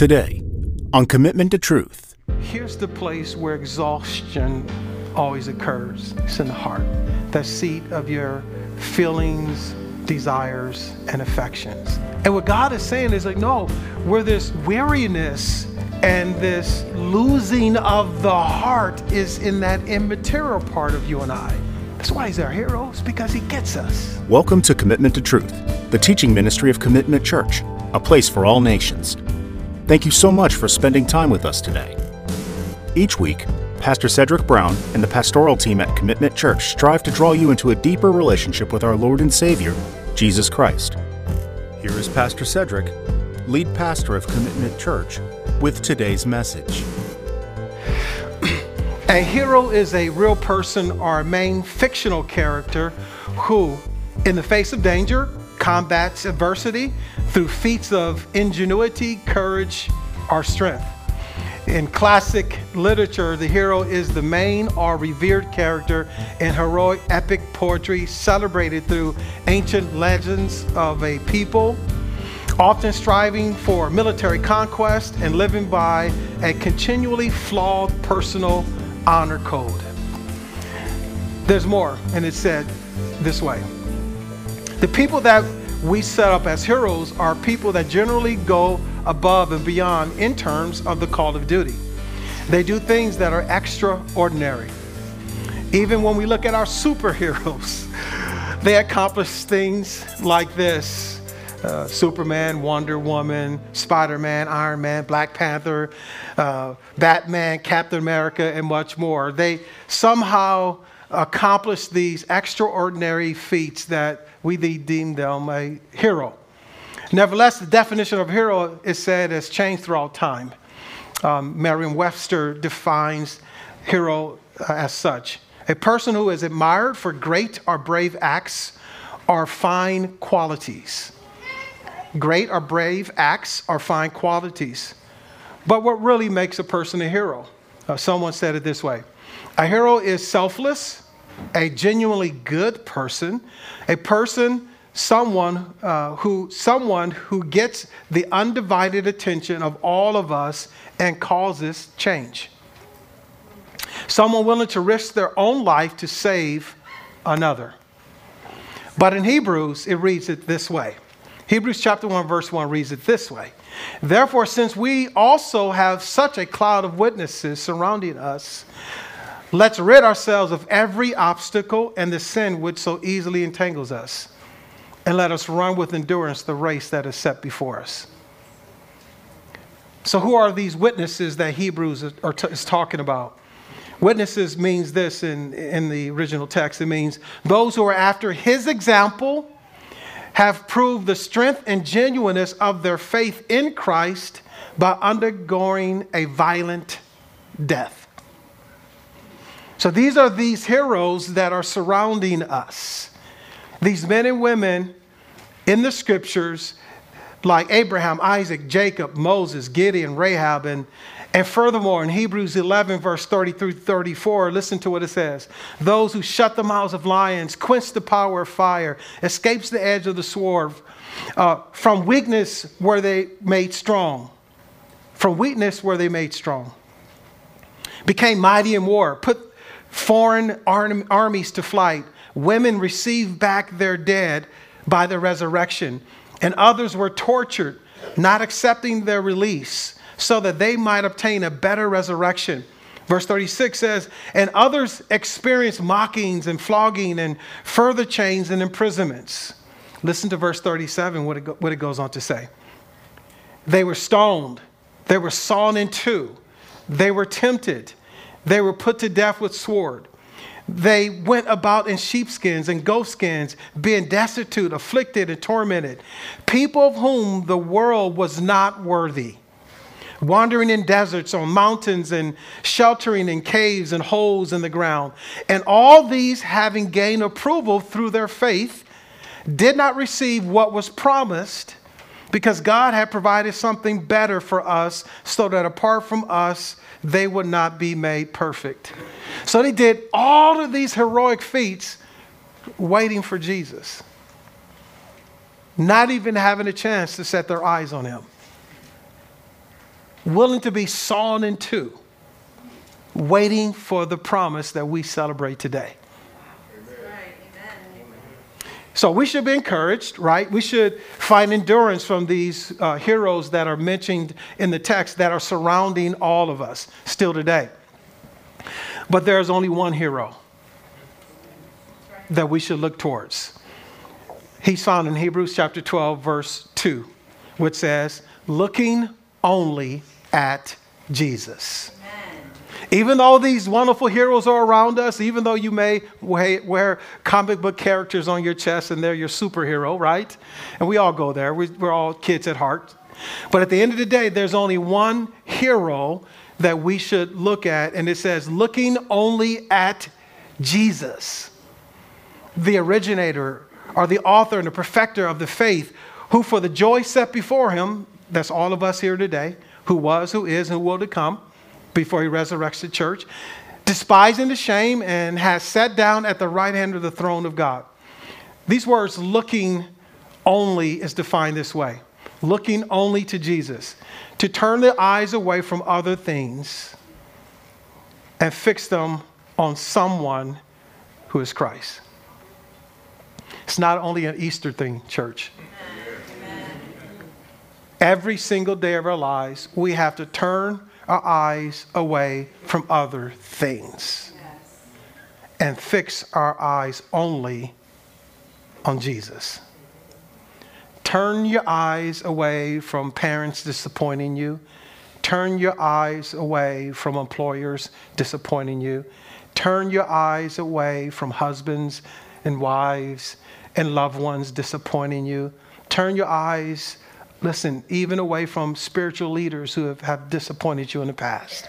Today, on Commitment to Truth. Here's the place where exhaustion always occurs it's in the heart, the seat of your feelings, desires, and affections. And what God is saying is like, no, where this weariness and this losing of the heart is in that immaterial part of you and I. That's why he's our hero, it's because he gets us. Welcome to Commitment to Truth, the teaching ministry of Commitment Church, a place for all nations. Thank you so much for spending time with us today. Each week, Pastor Cedrick Brown and the pastoral team at Commitment Church strive to draw you into a deeper relationship with our Lord and Savior, Jesus Christ. Here is Pastor Cedrick, lead pastor of Commitment Church, with today's message. A hero is a real person or a main fictional character who, in the face of danger, combats adversity through feats of ingenuity, courage, or strength. In classic literature, the hero is the main or revered character in heroic epic poetry celebrated through ancient legends of a people, often striving for military conquest and living by a continually flawed personal honor code. There's more, and it's said this way The people that we set up as heroes are people that generally go above and beyond in terms of the call of duty. They do things that are extraordinary. Even when we look at our superheroes, they accomplish things like this uh, Superman, Wonder Woman, Spider Man, Iron Man, Black Panther, uh, Batman, Captain America, and much more. They somehow accomplish these extraordinary feats that we deem them a hero. Nevertheless, the definition of hero is said has changed throughout time. Um, Merriam Webster defines hero uh, as such a person who is admired for great or brave acts or fine qualities. Great or brave acts or fine qualities. But what really makes a person a hero? Uh, someone said it this way A hero is selfless, a genuinely good person, a person someone uh, who someone who gets the undivided attention of all of us and causes change. Someone willing to risk their own life to save another. But in hebrews it reads it this way. Hebrews chapter 1, verse 1 reads it this way. Therefore, since we also have such a cloud of witnesses surrounding us, let's rid ourselves of every obstacle and the sin which so easily entangles us, and let us run with endurance the race that is set before us. So, who are these witnesses that Hebrews is talking about? Witnesses means this in, in the original text. It means those who are after his example have proved the strength and genuineness of their faith in Christ by undergoing a violent death. So these are these heroes that are surrounding us. These men and women in the scriptures, like Abraham, Isaac, Jacob, Moses, Gideon, Rahab, and, and furthermore, in Hebrews 11, verse 30 through 34, listen to what it says. Those who shut the mouths of lions, quench the power of fire, escapes the edge of the sword, uh, from weakness were they made strong. From weakness were they made strong. Became mighty in war, put foreign armies to flight. Women received back their dead by the resurrection, and others were tortured, not accepting their release so that they might obtain a better resurrection. Verse 36 says, And others experienced mockings and flogging and further chains and imprisonments. Listen to verse 37, what it, go, what it goes on to say. They were stoned, they were sawn in two, they were tempted, they were put to death with sword. They went about in sheepskins and goatskins, being destitute, afflicted, and tormented. People of whom the world was not worthy wandering in deserts, on mountains, and sheltering in caves and holes in the ground. And all these, having gained approval through their faith, did not receive what was promised because God had provided something better for us so that apart from us, they would not be made perfect. So they did all of these heroic feats waiting for Jesus, not even having a chance to set their eyes on him. willing to be sawn in two, waiting for the promise that we celebrate today. So we should be encouraged, right? We should find endurance from these uh, heroes that are mentioned in the text that are surrounding all of us still today. But there's only one hero that we should look towards. He's found in Hebrews chapter 12, verse 2, which says, Looking only at Jesus. Even though these wonderful heroes are around us, even though you may wear comic book characters on your chest and they're your superhero, right? And we all go there, we're all kids at heart. But at the end of the day, there's only one hero that we should look at, and it says, looking only at Jesus, the originator or the author and the perfecter of the faith, who for the joy set before him, that's all of us here today, who was, who is, and who will to come, before he resurrects the church, despising the shame, and has sat down at the right hand of the throne of God. These words, looking only, is defined this way looking only to Jesus, to turn the eyes away from other things and fix them on someone who is Christ. It's not only an Easter thing, church. Every single day of our lives, we have to turn our eyes away from other things and fix our eyes only on Jesus. Turn your eyes away from parents disappointing you. Turn your eyes away from employers disappointing you. Turn your eyes away from husbands and wives and loved ones disappointing you. Turn your eyes Listen, even away from spiritual leaders who have, have disappointed you in the past.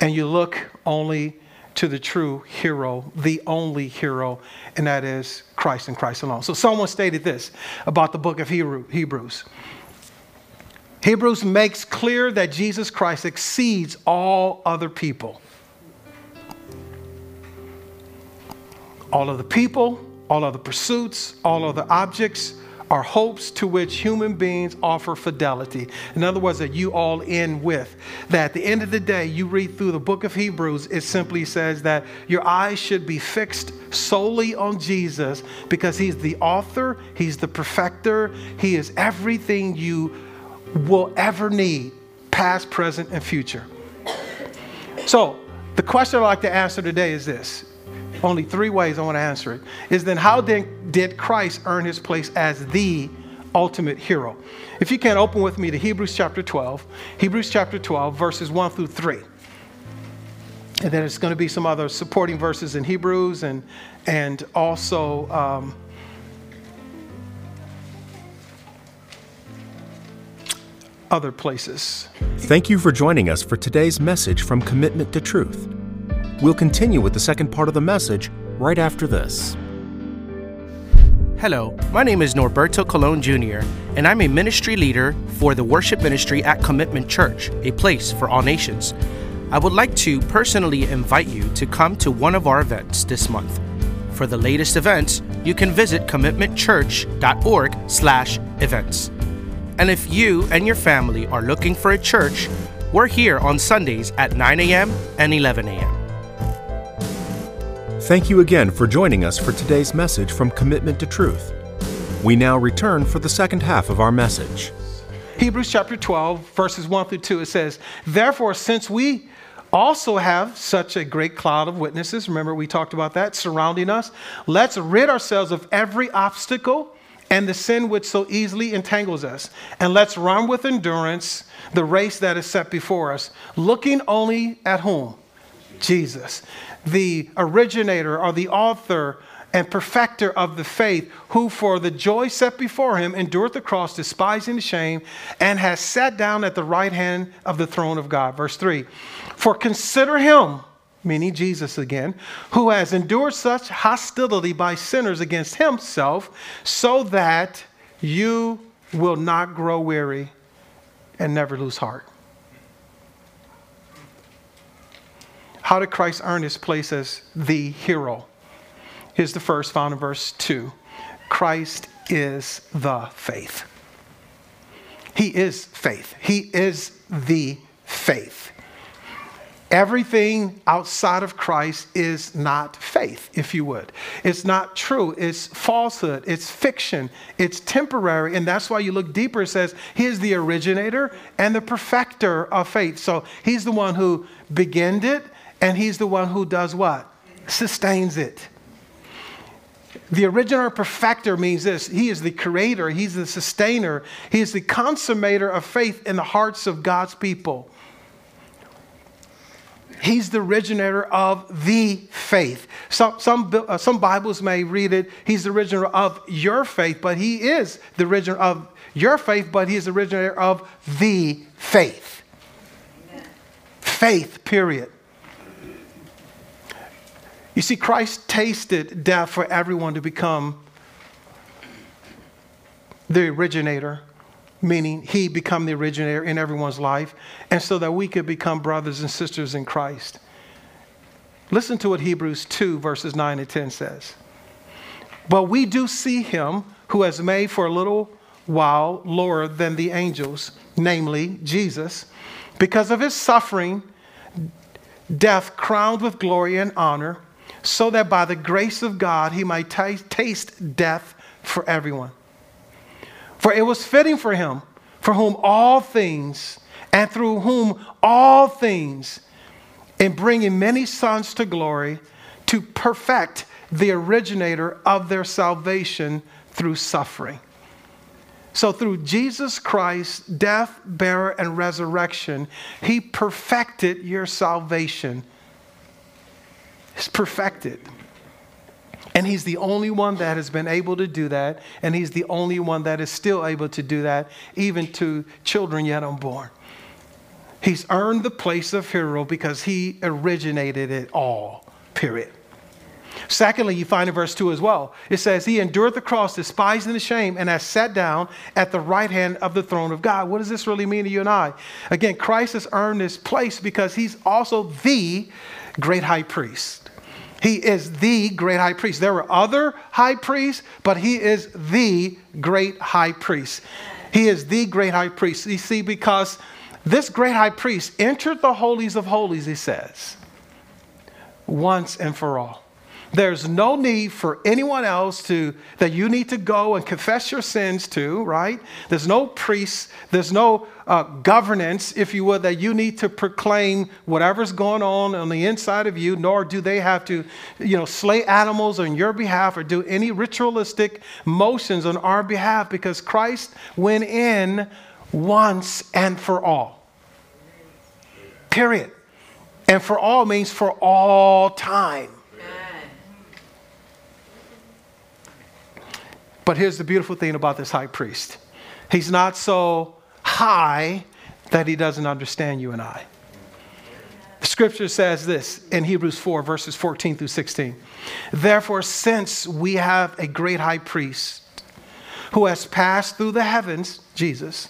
And you look only to the true hero, the only hero, and that is Christ and Christ alone. So someone stated this about the book of Hebrews. Hebrews makes clear that Jesus Christ exceeds all other people. All other people, all other pursuits, all other objects, are hopes to which human beings offer fidelity. In other words, that you all end with. That at the end of the day, you read through the book of Hebrews, it simply says that your eyes should be fixed solely on Jesus because he's the author, he's the perfecter, he is everything you will ever need, past, present, and future. So, the question I'd like to answer today is this only three ways I want to answer it. Is then how did, did Christ earn his place as the ultimate hero? If you can open with me to Hebrews chapter 12, Hebrews chapter 12, verses 1 through 3. And then it's going to be some other supporting verses in Hebrews and, and also um, other places. Thank you for joining us for today's message from Commitment to Truth. We'll continue with the second part of the message right after this. Hello, my name is Norberto Colon Jr., and I'm a ministry leader for the worship ministry at Commitment Church, a place for all nations. I would like to personally invite you to come to one of our events this month. For the latest events, you can visit commitmentchurch.org/events. And if you and your family are looking for a church, we're here on Sundays at 9 a.m. and 11 a.m. Thank you again for joining us for today's message from Commitment to Truth. We now return for the second half of our message. Hebrews chapter 12, verses 1 through 2, it says, Therefore, since we also have such a great cloud of witnesses, remember we talked about that, surrounding us, let's rid ourselves of every obstacle and the sin which so easily entangles us. And let's run with endurance the race that is set before us, looking only at whom? Jesus the originator or the author and perfecter of the faith, who for the joy set before him endured the cross, despising the shame, and has sat down at the right hand of the throne of God. Verse 3 For consider him, meaning Jesus again, who has endured such hostility by sinners against himself, so that you will not grow weary and never lose heart. How did Christ earn his place as the hero? Here's the first found in verse 2 Christ is the faith. He is faith. He is the faith. Everything outside of Christ is not faith, if you would. It's not true. It's falsehood. It's fiction. It's temporary. And that's why you look deeper. It says he is the originator and the perfecter of faith. So he's the one who began it, and he's the one who does what? Sustains it. The original perfecter means this He is the creator, He's the sustainer, He is the consummator of faith in the hearts of God's people. He's the originator of the faith. Some, some, uh, some Bibles may read it, He's the originator of your faith, but He is the originator of your faith, but He is the originator of the faith. Amen. Faith, period. You see, Christ tasted death for everyone to become the originator meaning he become the originator in everyone's life, and so that we could become brothers and sisters in Christ. Listen to what Hebrews 2, verses 9 and 10 says. But we do see him who has made for a little while lower than the angels, namely Jesus, because of his suffering, death crowned with glory and honor, so that by the grace of God he might t- taste death for everyone. For it was fitting for him, for whom all things, and through whom all things, in bringing many sons to glory, to perfect the originator of their salvation through suffering. So, through Jesus Christ's death, burial, and resurrection, He perfected your salvation. It's perfected. And he's the only one that has been able to do that. And he's the only one that is still able to do that, even to children yet unborn. He's earned the place of hero because he originated it all, period. Secondly, you find in verse 2 as well. It says, He endured the cross, despising the shame, and has sat down at the right hand of the throne of God. What does this really mean to you and I? Again, Christ has earned this place because He's also the great high priest. He is the great high priest. There were other high priests, but he is the great high priest. He is the great high priest. You see, because this great high priest entered the holies of holies, he says, once and for all. There's no need for anyone else to that you need to go and confess your sins to, right? There's no priest, there's no uh, governance, if you will, that you need to proclaim whatever's going on on the inside of you, nor do they have to, you know, slay animals on your behalf or do any ritualistic motions on our behalf because Christ went in once and for all. Period. And for all means for all time. But here's the beautiful thing about this high priest he's not so high that he doesn't understand you and I. The scripture says this in Hebrews 4, verses 14 through 16. Therefore, since we have a great high priest who has passed through the heavens, Jesus,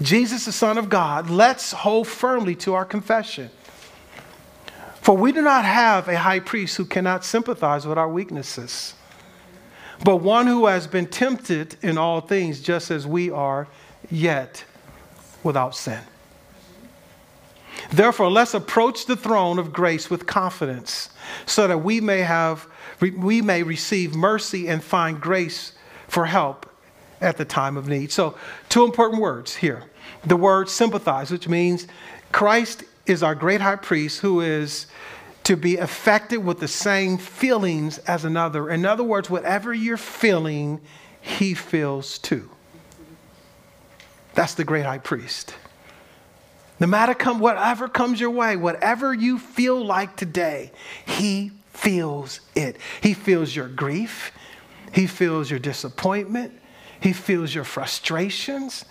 Jesus, the Son of God, let's hold firmly to our confession. For we do not have a high priest who cannot sympathize with our weaknesses but one who has been tempted in all things, just as we are, yet without sin. Therefore, let's approach the throne of grace with confidence, so that we may have we may receive mercy and find grace for help at the time of need. So, two important words here. The word sympathize, which means Christ is our great high priest who is to be affected with the same feelings as another. In other words, whatever you're feeling, he feels too. That's the great high priest. No matter come whatever comes your way, whatever you feel like today, he feels it. He feels your grief, he feels your disappointment, he feels your frustrations,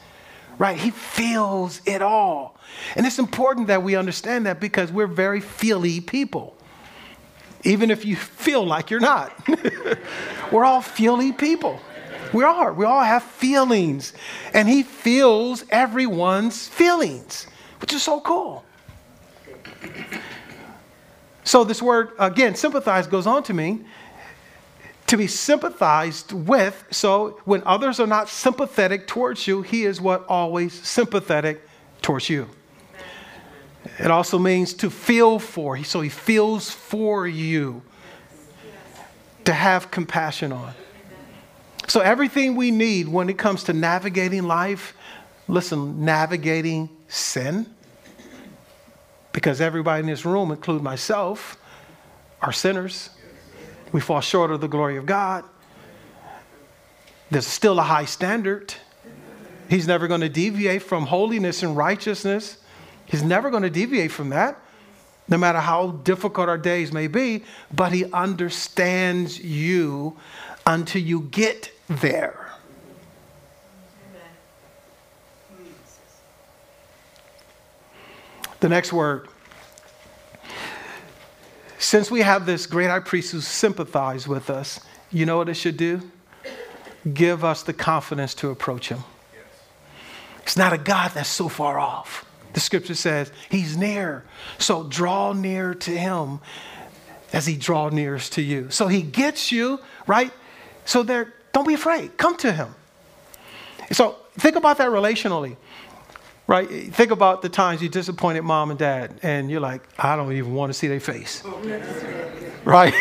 right? He feels it all. And it's important that we understand that because we're very feely people. Even if you feel like you're not, we're all feely people. We are. We all have feelings. And He feels everyone's feelings, which is so cool. So, this word, again, sympathize, goes on to mean to be sympathized with. So when others are not sympathetic towards you, he is what always sympathetic towards you. It also means to feel for. So he feels for you. To have compassion on. So everything we need when it comes to navigating life, listen, navigating sin, because everybody in this room, including myself, are sinners. We fall short of the glory of God. There's still a high standard. He's never going to deviate from holiness and righteousness. He's never going to deviate from that, no matter how difficult our days may be, but He understands you until you get there. The next word since we have this great high priest who sympathizes with us, you know what it should do? Give us the confidence to approach him. It's not a God that's so far off. The scripture says he's near. So draw near to him as he draw nearest to you. So he gets you, right? So there, don't be afraid. Come to him. So think about that relationally. Right? Think about the times you disappointed mom and dad, and you're like, I don't even want to see their face. right?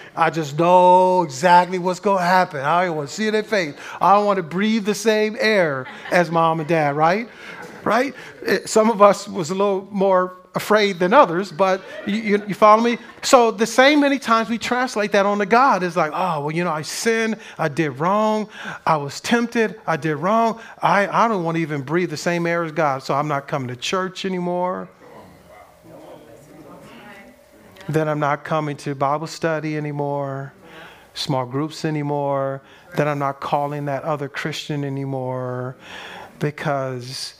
I just know exactly what's going to happen. I don't want to see their face. I don't want to breathe the same air as mom and dad, right? Right? Eh, some of us was a little more afraid than others, but you, you, you, follow me? So the same many times we translate that onto God is like, oh, well, you know, I sinned, I did wrong, I was tempted, I did wrong. I, I don't want to even breathe the same air as God, so I'm not coming to church anymore. Then I'm not coming to Bible study anymore, small groups anymore. Then I'm not calling that other Christian anymore because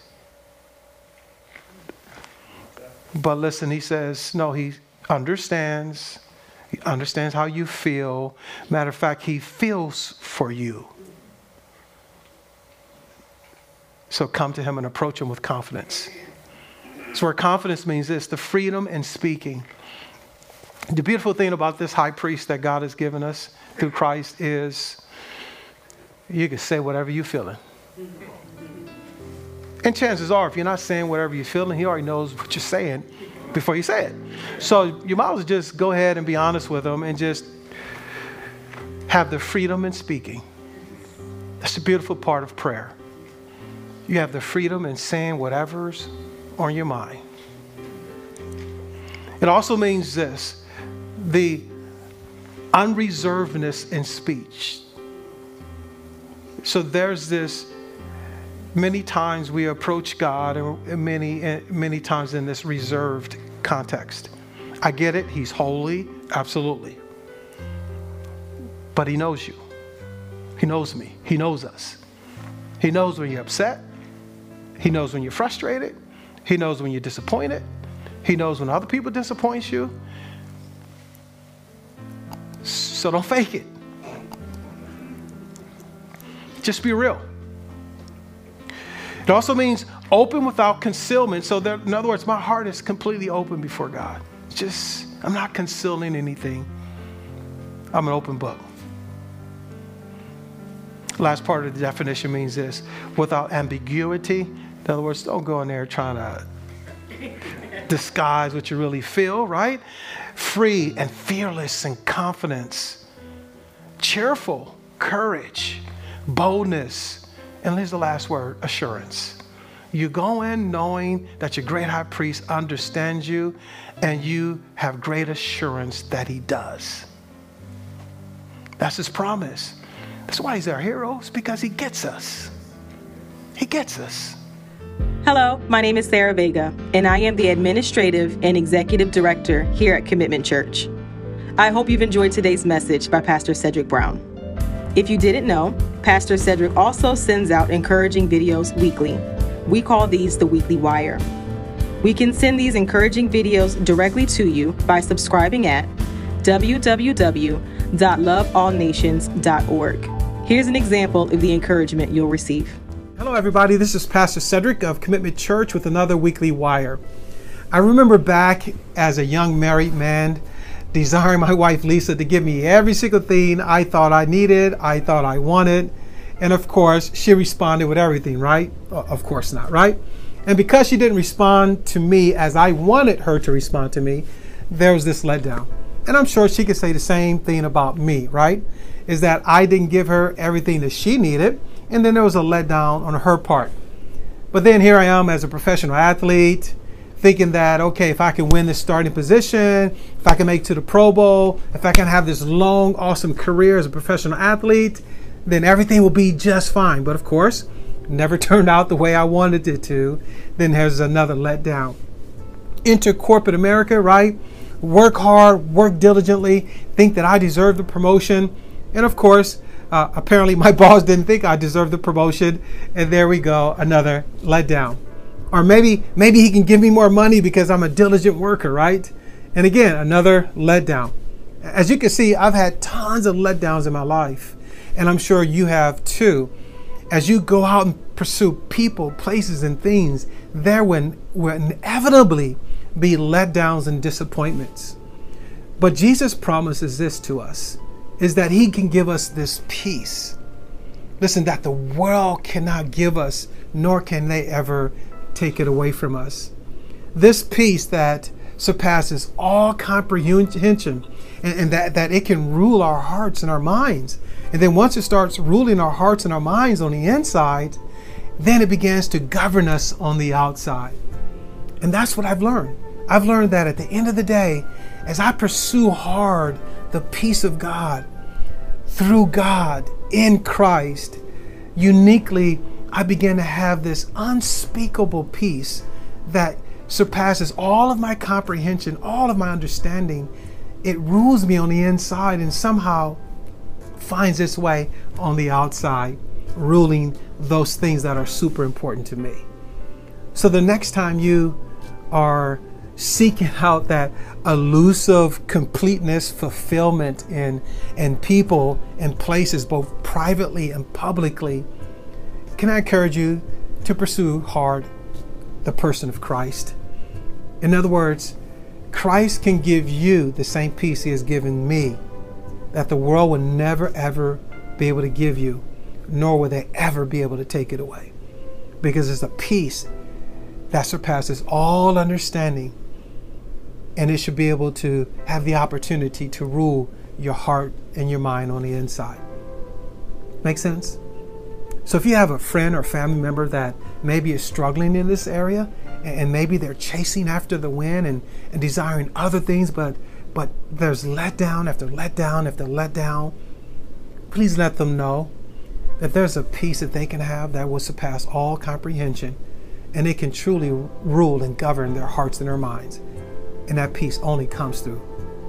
But listen, he says, no, he understands. He understands how you feel. Matter of fact, he feels for you. So come to him and approach him with confidence. So, where confidence means this the freedom in speaking. The beautiful thing about this high priest that God has given us through Christ is you can say whatever you're feeling. And chances are, if you're not saying whatever you're feeling, he already knows what you're saying before you say it. So you might as well just go ahead and be honest with him and just have the freedom in speaking. That's the beautiful part of prayer. You have the freedom in saying whatever's on your mind. It also means this the unreservedness in speech. So there's this many times we approach God, and many, many times in this reserved context. I get it, He's holy, absolutely. But He knows you. He knows me. He knows us. He knows when you're upset. He knows when you're frustrated. He knows when you're disappointed. He knows when other people disappoint you. So don't fake it. Just be real. It also means open without concealment. So, that, in other words, my heart is completely open before God. Just, I'm not concealing anything. I'm an open book. Last part of the definition means this without ambiguity. In other words, don't go in there trying to disguise what you really feel, right? Free and fearless and confidence, cheerful, courage, boldness, and here's the last word assurance. You go in knowing that your great high priest understands you and you have great assurance that he does. That's his promise. That's why he's our hero, it's because he gets us. He gets us. Hello, my name is Sarah Vega, and I am the Administrative and Executive Director here at Commitment Church. I hope you've enjoyed today's message by Pastor Cedrick Brown. If you didn't know, Pastor Cedrick also sends out encouraging videos weekly. We call these the Weekly Wire. We can send these encouraging videos directly to you by subscribing at www.loveallnations.org. Here's an example of the encouragement you'll receive. Hello, everybody. This is Pastor Cedrick of Commitment Church with another Weekly Wire. I remember back as a young married man desiring my wife Lisa to give me every single thing I thought I needed, I thought I wanted. And of course, she responded with everything, right? Of course not, right? And because she didn't respond to me as I wanted her to respond to me, there was this letdown. And I'm sure she could say the same thing about me, right? Is that I didn't give her everything that she needed, and then there was a letdown on her part. But then here I am as a professional athlete, thinking that, okay, if I can win this starting position, if I can make to the Pro Bowl, if I can have this long, awesome career as a professional athlete, then everything will be just fine. But of course, never turned out the way I wanted it to, then there's another letdown. Enter corporate America, right? Work hard, work diligently, think that I deserve the promotion. And of course, uh, apparently my boss didn't think I deserved the promotion. And there we go, another letdown. Or maybe, maybe he can give me more money because I'm a diligent worker, right? And again, another letdown. As you can see, I've had tons of letdowns in my life, and I'm sure you have too as you go out and pursue people, places, and things, there will, will inevitably be letdowns and disappointments. But Jesus promises this to us is that he can give us this peace. Listen, that the world cannot give us, nor can they ever take it away from us. This peace that surpasses all comprehension and, and that, that it can rule our hearts and our minds and then once it starts ruling our hearts and our minds on the inside, then it begins to govern us on the outside. And that's what I've learned. I've learned that at the end of the day, as I pursue hard the peace of God through God in Christ, uniquely, I began to have this unspeakable peace that surpasses all of my comprehension, all of my understanding. It rules me on the inside, and somehow finds its way on the outside, ruling those things that are super important to me. So the next time you are seeking out that elusive completeness, fulfillment in, in people and places, both privately and publicly, can I encourage you to pursue hard the person of Christ? In other words, Christ can give you the same peace he has given me that the world will never ever be able to give you, nor will they ever be able to take it away. Because it's a peace that surpasses all understanding, and it should be able to have the opportunity to rule your heart and your mind on the inside. Make sense? So if you have a friend or family member that maybe is struggling in this area, and maybe they're chasing after the wind and, and desiring other things, but but there's letdown after letdown after letdown. Please let them know that there's a peace that they can have that will surpass all comprehension, and it can truly rule and govern their hearts and their minds. And that peace only comes through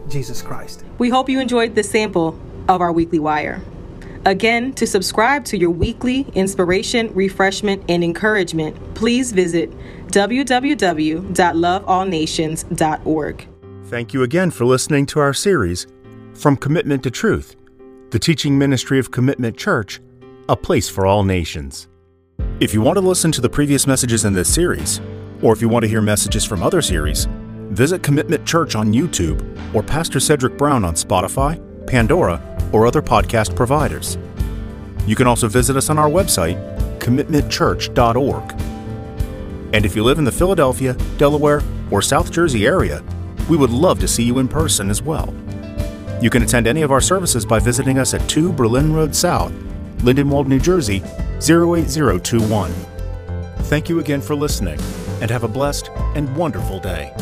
Jesus Christ. We hope you enjoyed this sample of our weekly wire. Again, to subscribe to your weekly inspiration, refreshment, and encouragement, please visit www.loveallnations.org. Thank you again for listening to our series, From Commitment to Truth, the teaching ministry of Commitment Church, a place for all nations. If you want to listen to the previous messages in this series, or if you want to hear messages from other series, visit Commitment Church on YouTube or Pastor Cedrick Brown on Spotify, Pandora, or other podcast providers. You can also visit us on our website, commitmentchurch.org. And if you live in the Philadelphia, Delaware, or South Jersey area, we would love to see you in person as well. You can attend any of our services by visiting us at 2 Berlin Road South, Lindenwold, New Jersey 08021. Thank you again for listening, and have a blessed and wonderful day.